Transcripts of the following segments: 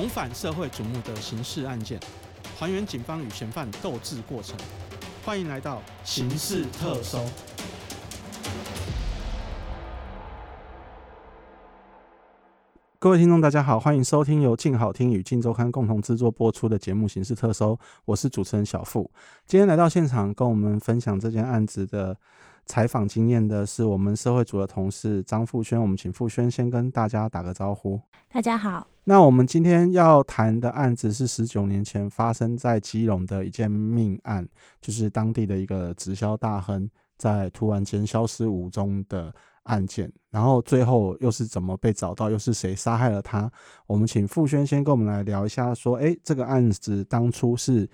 重返社会瞩目的刑事案件，还原警方与嫌犯斗智过程。欢迎来到《刑事特搜》。各位听众，大家好，欢迎收听由静好听与静周刊共同制作播出的节目《刑事特搜》，我是主持人小付。今天来到现场跟我们分享这件案子的采访经验的是我们社会组的同事张富轩，我们请富轩先跟大家打个招呼。大家好。那我们今天要谈的案子是十九年前发生在基隆的一件命案，就是当地的一个直销大亨在突然间消失无踪的案件，然后最后又是怎么被找到，又是谁杀害了他？我们请傅轩先跟我们来聊一下，说，哎，这个案子当初是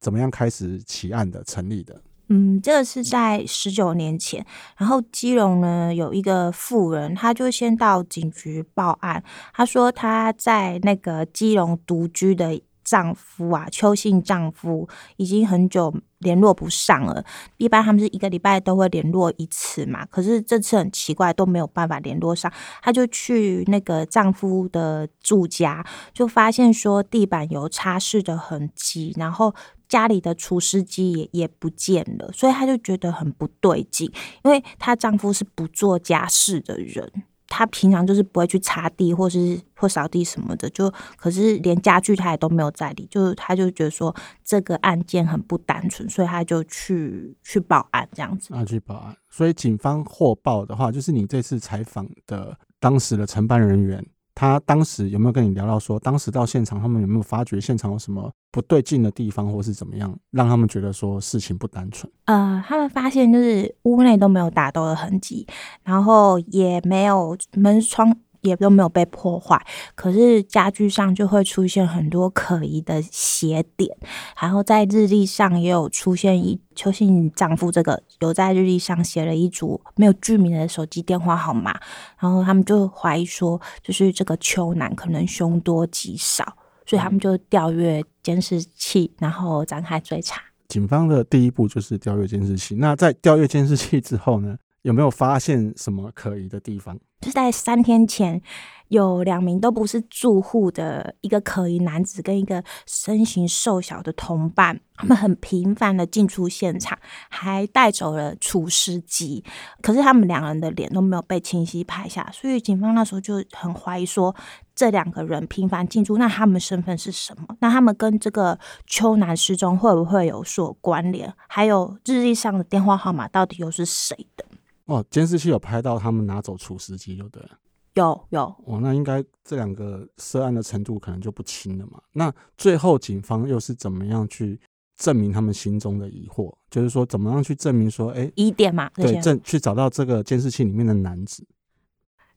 怎么样开始起案的、成立的？嗯，这个是在十九年前，然后基隆呢有一个妇人，他就先到警局报案，他说他在那个基隆独居的丈夫啊，邱姓丈夫已经很久联络不上了。一般他们是一个礼拜都会联络一次嘛，可是这次很奇怪都没有办法联络上。她就去那个丈夫的住家，就发现说地板有擦拭的痕迹，然后家里的除湿机也也不见了，所以她就觉得很不对劲，因为她丈夫是不做家事的人。他平常就是不会去擦地或是或扫地什么的，就可是连家具他也都没有在理，就他就觉得说这个案件很不单纯，所以他就去去报案这样子。啊，去报案。所以警方获报的话，就是你这次采访的当时的承办人员。他当时有没有跟你聊到说，当时到现场，他们有没有发觉现场有什么不对劲的地方，或是怎么样，让他们觉得说事情不单纯？呃，他们发现就是屋内都没有打斗的痕迹，然后也没有门窗。也都没有被破坏，可是家具上就会出现很多可疑的血点，然后在日历上也有出现一邱信丈夫这个有在日历上写了一组没有具名的手机电话号码，然后他们就怀疑说，就是这个邱男可能凶多吉少，所以他们就调阅监视器，然后展开追查。警方的第一步就是调阅监视器，那在调阅监视器之后呢，有没有发现什么可疑的地方？就在三天前，有两名都不是住户的一个可疑男子跟一个身形瘦小的同伴，他们很频繁的进出现场，还带走了除湿机。可是他们两人的脸都没有被清晰拍下，所以警方那时候就很怀疑说，这两个人频繁进出，那他们身份是什么？那他们跟这个秋男失踪会不会有所关联？还有日历上的电话号码到底又是谁的？哦，监视器有拍到他们拿走除湿机，就对了。有有。哦，那应该这两个涉案的程度可能就不轻了嘛。那最后警方又是怎么样去证明他们心中的疑惑？就是说，怎么样去证明说，哎、欸，疑点嘛？对，证去找到这个监视器里面的男子。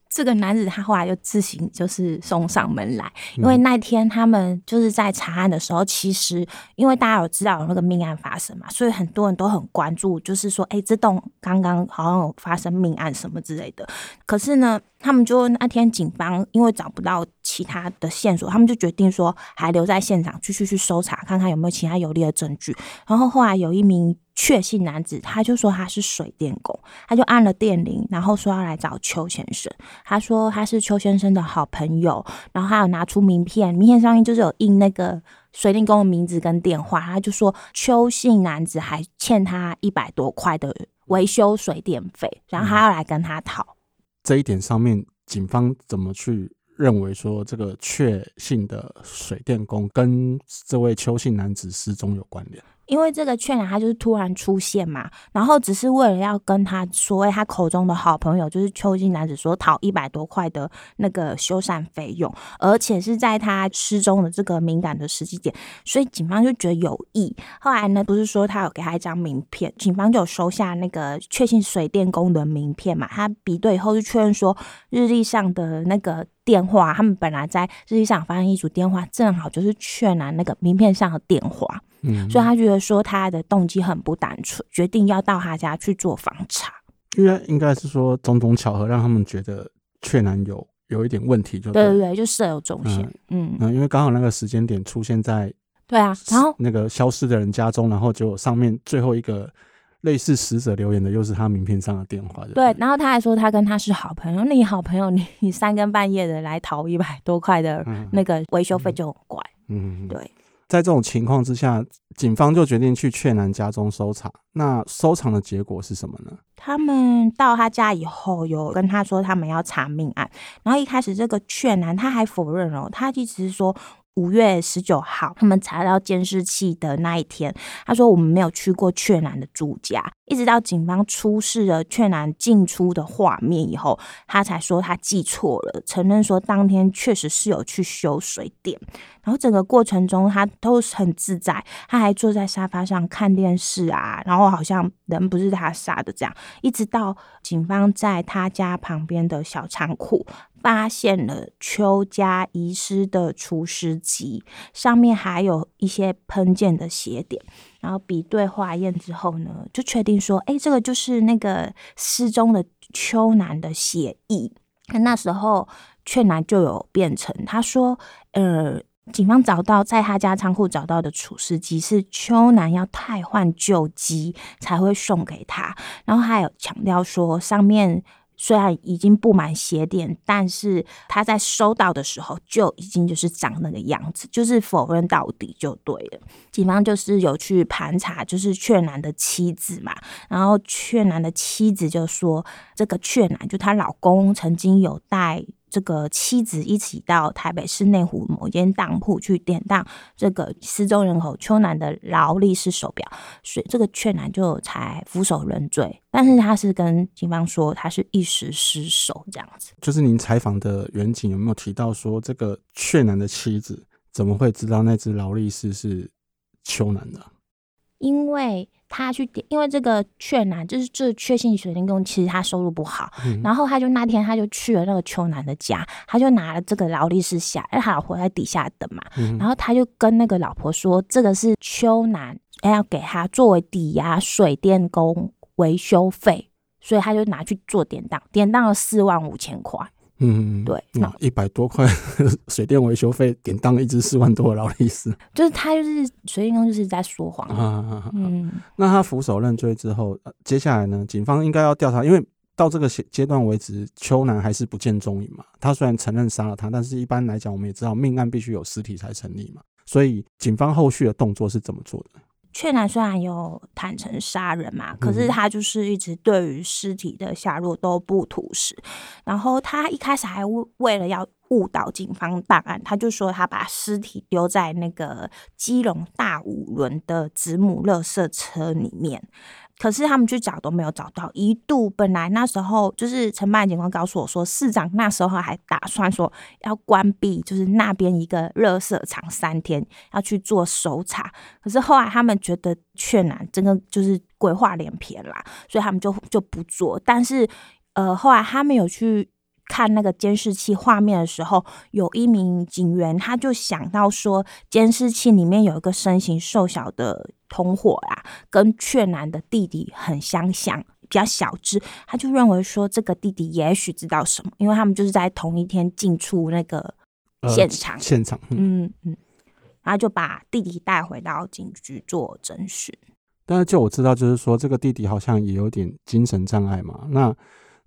这个男子他后来就自行就是送上门来，因为那天他们就是在查案的时候，其实因为大家有知道有那个命案发生嘛，所以很多人都很关注，就是说，哎，这栋刚刚好像有发生命案什么之类的。可是呢，他们就那天警方因为找不到其他的线索，他们就决定说还留在现场继续去搜查，看看有没有其他有利的证据。然后后来有一名。确信男子，他就说他是水电工，他就按了电铃，然后说要来找邱先生。他说他是邱先生的好朋友，然后他有拿出名片，名片上面就是有印那个水电工的名字跟电话。他就说邱姓男子还欠他一百多块的维修水电费，然后他要来跟他讨。这一点上面，警方怎么去认为说这个确信的水电工跟这位邱姓男子失踪有关联？因为这个劝男他就是突然出现嘛，然后只是为了要跟他所谓他口中的好朋友，就是邱姓男子说讨一百多块的那个修缮费用，而且是在他失踪的这个敏感的时机点，所以警方就觉得有意。后来呢，不是说他有给他一张名片，警方就有收下那个确信水电工的名片嘛，他比对以后就确认说日历上的那个电话，他们本来在日历上发现一组电话，正好就是劝男那个名片上的电话。嗯，所以他觉得说他的动机很不单纯，决定要到他家去做房查。因为应该是说种种巧合让他们觉得确男有有一点问题就，就对对对，就设有中线。嗯嗯，因为刚好那个时间点出现在对啊，然后那个消失的人家中，然后就上面最后一个类似死者留言的，又是他名片上的电话的。对，然后他还说他跟他是好朋友，那你好朋友，你 你三更半夜的来讨一百多块的那个维修费就很怪。嗯，对。在这种情况之下，警方就决定去劝男家中搜查。那搜查的结果是什么呢？他们到他家以后，有跟他说他们要查命案。然后一开始这个劝男他还否认哦，他一直是说。五月十九号，他们查到监视器的那一天，他说我们没有去过雀男的住家，一直到警方出示了雀男进出的画面以后，他才说他记错了，承认说当天确实是有去修水电，然后整个过程中他都很自在，他还坐在沙发上看电视啊，然后好像人不是他杀的这样，一直到警方在他家旁边的小仓库。发现了邱家遗失的除湿机，上面还有一些喷溅的血点，然后比对化验之后呢，就确定说，哎，这个就是那个失踪的邱男的血液。那时候雀男就有辩称，他说，呃，警方找到在他家仓库找到的除湿机是邱男要汰换旧机才会送给他，然后还有强调说上面。虽然已经布满鞋垫，但是他在收到的时候就已经就是长那个样子，就是否认到底就对了。警方就是有去盘查，就是阙男的妻子嘛，然后阙男的妻子就说，这个阙男就她老公曾经有带。这个妻子一起到台北市内湖某间当铺去典当这个失踪人口邱男的劳力士手表，所以这个雀男就才俯首认罪。但是他是跟警方说他是一时失手这样子。就是您采访的远景有没有提到说，这个雀男的妻子怎么会知道那只劳力士是邱男的？因为。他去点，因为这个雀男就是这确信水电工，其实他收入不好，嗯、然后他就那天他就去了那个秋男的家，他就拿了这个劳力士下，因为他老婆在底下等嘛，嗯、然后他就跟那个老婆说，这个是秋男要给他作为抵押水电工维修费，所以他就拿去做典当，典当了四万五千块。嗯，对，那一百多块水电维修费，典当一只四万多的劳力士，就是他就是水电工就是在说谎。啊、嗯，那他俯首认罪之后，接下来呢，警方应该要调查，因为到这个阶段为止，秋楠还是不见踪影嘛。他虽然承认杀了他，但是一般来讲，我们也知道命案必须有尸体才成立嘛。所以警方后续的动作是怎么做的？雀男虽然有坦诚杀人嘛，可是他就是一直对于尸体的下落都不吐实。然后他一开始还为了要误导警方办案，他就说他把尸体丢在那个基隆大五轮的子母垃圾车里面。可是他们去找都没有找到，一度本来那时候就是承办警官告诉我说，市长那时候还打算说要关闭，就是那边一个热色场三天，要去做搜查。可是后来他们觉得雀男真的就是鬼话连篇啦，所以他们就就不做。但是呃，后来他们有去。看那个监视器画面的时候，有一名警员，他就想到说，监视器里面有一个身形瘦小的同伙啊，跟雀男的弟弟很相像，比较小只，他就认为说，这个弟弟也许知道什么，因为他们就是在同一天进出那个现场，呃、现场，嗯嗯，然后就把弟弟带回到警局做侦讯。但是就我知道，就是说这个弟弟好像也有点精神障碍嘛，那。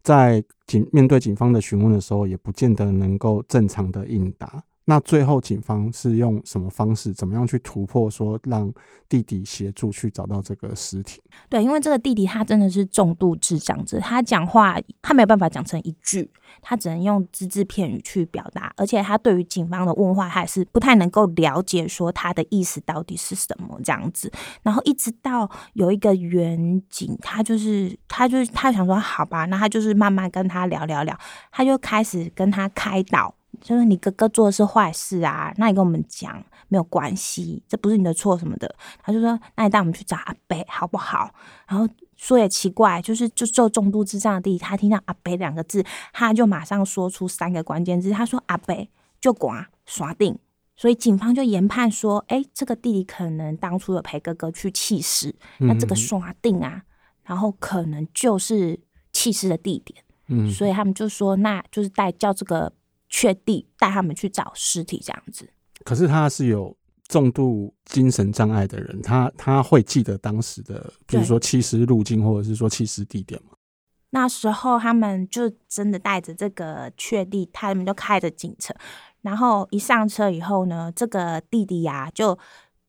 在警面对警方的询问的时候，也不见得能够正常的应答。那最后警方是用什么方式，怎么样去突破，说让弟弟协助去找到这个尸体？对，因为这个弟弟他真的是重度智障者，他讲话他没有办法讲成一句，他只能用只字片语去表达，而且他对于警方的问话他也是不太能够了解，说他的意思到底是什么这样子。然后一直到有一个员警，他就是他就是他想说好吧，那他就是慢慢跟他聊聊聊，他就开始跟他开导。就是你哥哥做的是坏事啊，那你跟我们讲没有关系，这不是你的错什么的。他就说，那你带我们去找阿北好不好？然后说也奇怪，就是就做重度智障的弟弟，他听到阿北两个字，他就马上说出三个关键字，他说阿北就管耍定。所以警方就研判说，哎、欸，这个弟弟可能当初有陪哥哥去弃尸，那这个刷定啊，然后可能就是弃尸的地点。嗯，所以他们就说，那就是带叫这个。确定带他们去找尸体这样子，可是他是有重度精神障碍的人，他他会记得当时的，比如说弃尸路径，或者是说弃尸地点吗？那时候他们就真的带着这个确定，他们就开着警车，然后一上车以后呢，这个弟弟呀、啊、就。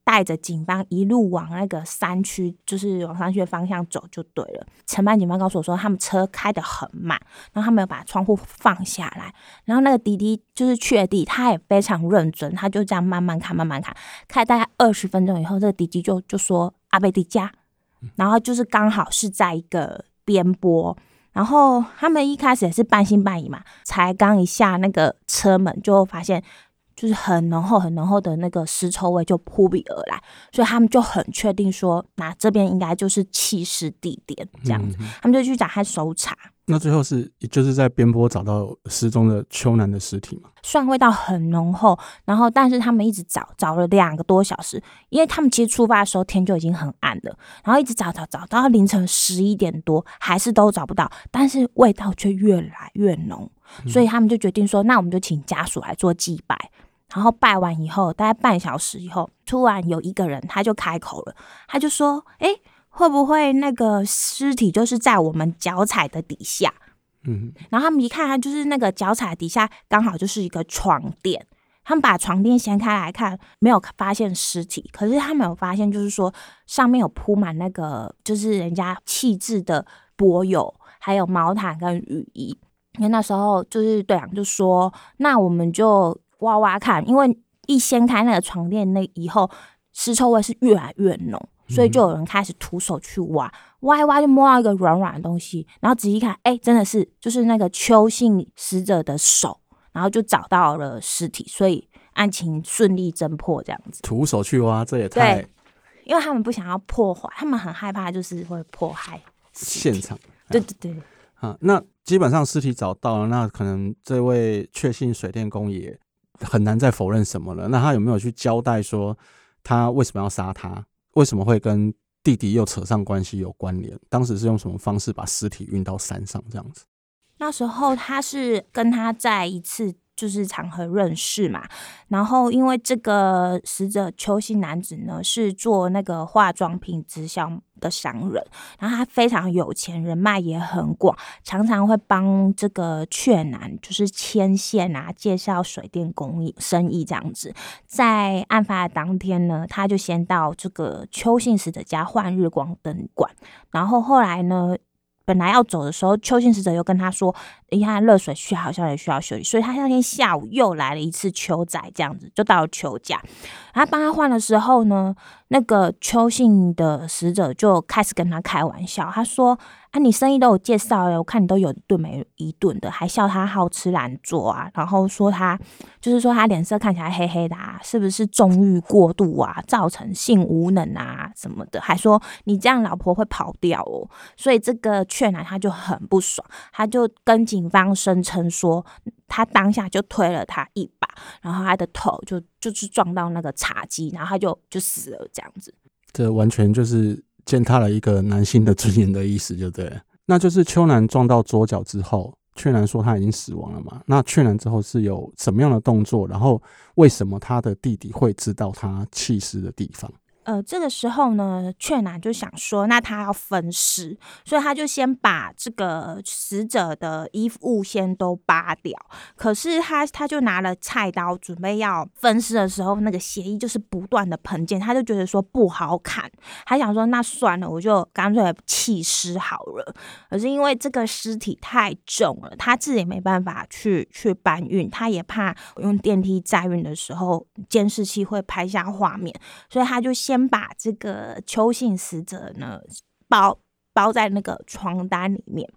带着警方一路往那个山区，就是往山区的方向走就对了。承办警方告诉我说，他们车开得很慢，然后他们有把窗户放下来，然后那个滴滴就是确定，他也非常认真，他就这样慢慢看，慢慢看，开大概二十分钟以后，这个滴滴就就说阿贝迪家，然后就是刚好是在一个边坡，然后他们一开始也是半信半疑嘛，才刚一下那个车门就发现。就是很浓厚、很浓厚的那个尸臭味就扑鼻而来，所以他们就很确定说，那这边应该就是弃尸地点这样子，嗯、他们就去展开搜查。那最后是就是在边坡找到失踪的秋楠的尸体嘛？虽然味道很浓厚，然后但是他们一直找，找了两个多小时，因为他们其实出发的时候天就已经很暗了，然后一直找找找到凌晨十一点多，还是都找不到，但是味道却越来越浓，所以他们就决定说，那我们就请家属来做祭拜。然后拜完以后，大概半小时以后，突然有一个人他就开口了，他就说：“哎，会不会那个尸体就是在我们脚踩的底下？”嗯，然后他们一看，他就是那个脚踩底下刚好就是一个床垫。他们把床垫掀开来看，没有发现尸体，可是他们有发现，就是说上面有铺满那个就是人家弃置的柏油，还有毛毯跟雨衣。因为那时候就是队长就说：“那我们就。”挖挖看，因为一掀开那个床垫那以后，尸臭味是越来越浓，所以就有人开始徒手去挖，挖一挖就摸到一个软软的东西，然后仔细看，哎、欸，真的是就是那个邱姓死者的手，然后就找到了尸体，所以案情顺利侦破这样子。徒手去挖，这也太……对，因为他们不想要破坏，他们很害怕就是会破坏现场。对对对，啊，那基本上尸体找到了，那可能这位确信水电工也。很难再否认什么了。那他有没有去交代说他为什么要杀他？为什么会跟弟弟又扯上关系有关联？当时是用什么方式把尸体运到山上这样子？那时候他是跟他在一次。就是场合认识嘛，然后因为这个死者邱姓男子呢是做那个化妆品直销的商人，然后他非常有钱，人脉也很广，常常会帮这个雀男就是牵线啊，介绍水电工艺生意这样子。在案发的当天呢，他就先到这个邱姓死者家换日光灯管，然后后来呢。本来要走的时候，邱姓使者又跟他说：“你看热水器好像也需要修理。”所以他那天下午又来了一次邱仔，这样子就到了邱家。然后帮他换的时候呢，那个邱姓的死者就开始跟他开玩笑，他说。啊，你生意都有介绍了，我看你都有一顿没一顿的，还笑他好吃懒做啊，然后说他就是说他脸色看起来黑黑的啊，是不是纵欲过度啊，造成性无能啊什么的，还说你这样老婆会跑掉哦，所以这个劝男他就很不爽，他就跟警方声称说他当下就推了他一，然后他的头就就是撞到那个茶几，然后他就就死了这样子，这完全就是。践踏了一个男性的尊严的意思，就对。那就是秋男撞到桌角之后，雀男说他已经死亡了嘛？那雀男之后是有什么样的动作？然后为什么他的弟弟会知道他弃尸的地方？呃，这个时候呢，确男就想说，那他要分尸，所以他就先把这个死者的衣物先都扒掉。可是他他就拿了菜刀准备要分尸的时候，那个血液就是不断的喷溅，他就觉得说不好砍，他想说那算了，我就干脆弃尸好了。可是因为这个尸体太重了，他自己没办法去去搬运，他也怕用电梯载运的时候监视器会拍下画面，所以他就先。先把这个邱姓死者呢包包在那个床单里面，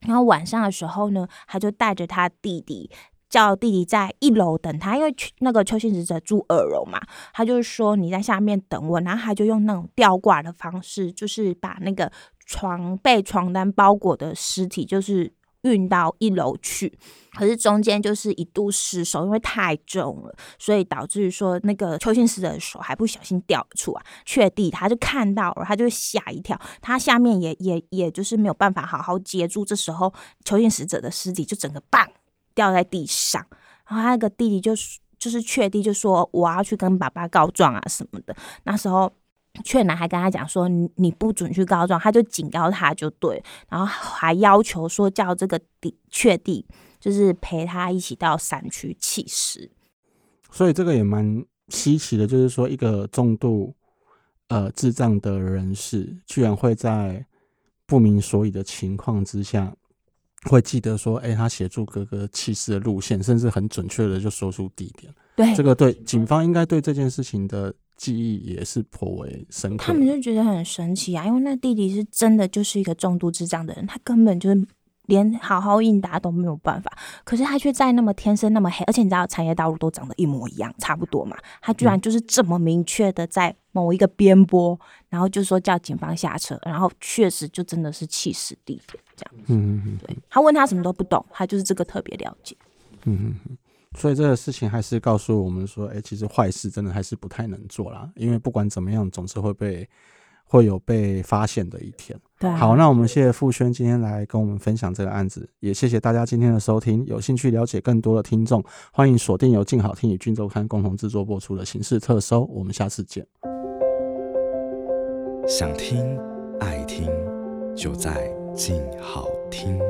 然后晚上的时候呢，他就带着他弟弟，叫弟弟在一楼等他，因为那个邱姓死者住二楼嘛，他就是说你在下面等我，然后他就用那种吊挂的方式，就是把那个床被床单包裹的尸体，就是。运到一楼去，可是中间就是一度失手，因为太重了，所以导致于说那个邱姓死者的手还不小心掉出来。确定他就看到了，他就吓一跳，他下面也也也就是没有办法好好接住。这时候邱姓死者的尸体就整个棒掉在地上，然后他那个弟弟就就是确定，就说我要去跟爸爸告状啊什么的。那时候劝男还跟他讲说，你你不准去告状，他就警告他就对，然后还要求说叫这个弟确弟就是陪他一起到山区弃尸。所以这个也蛮稀奇的，就是说一个重度呃智障的人士，居然会在不明所以的情况之下，会记得说，哎、欸，他协助哥哥弃尸的路线，甚至很准确的就说出地点。对，这个对警方应该对这件事情的记忆也是颇为深刻。他们就觉得很神奇啊，因为那弟弟是真的就是一个重度智障的人，他根本就是。连好好应答都没有办法，可是他却在那么天生那么黑，而且你知道产业道路都长得一模一样，差不多嘛。他居然就是这么明确的在某一个边坡，然后就说叫警方下车，然后确实就真的是气死地点这样。嗯嗯对，他问他什么都不懂，他就是这个特别了解。嗯嗯，所以这个事情还是告诉我们说，哎、欸，其实坏事真的还是不太能做啦，因为不管怎么样，总是会被。会有被发现的一天。对啊，好，那我们谢谢傅轩今天来跟我们分享这个案子，也谢谢大家今天的收听。有兴趣了解更多的听众，欢迎锁定由静好听与俊周刊共同制作播出的刑事特搜。我们下次见。想听爱听，就在静好听。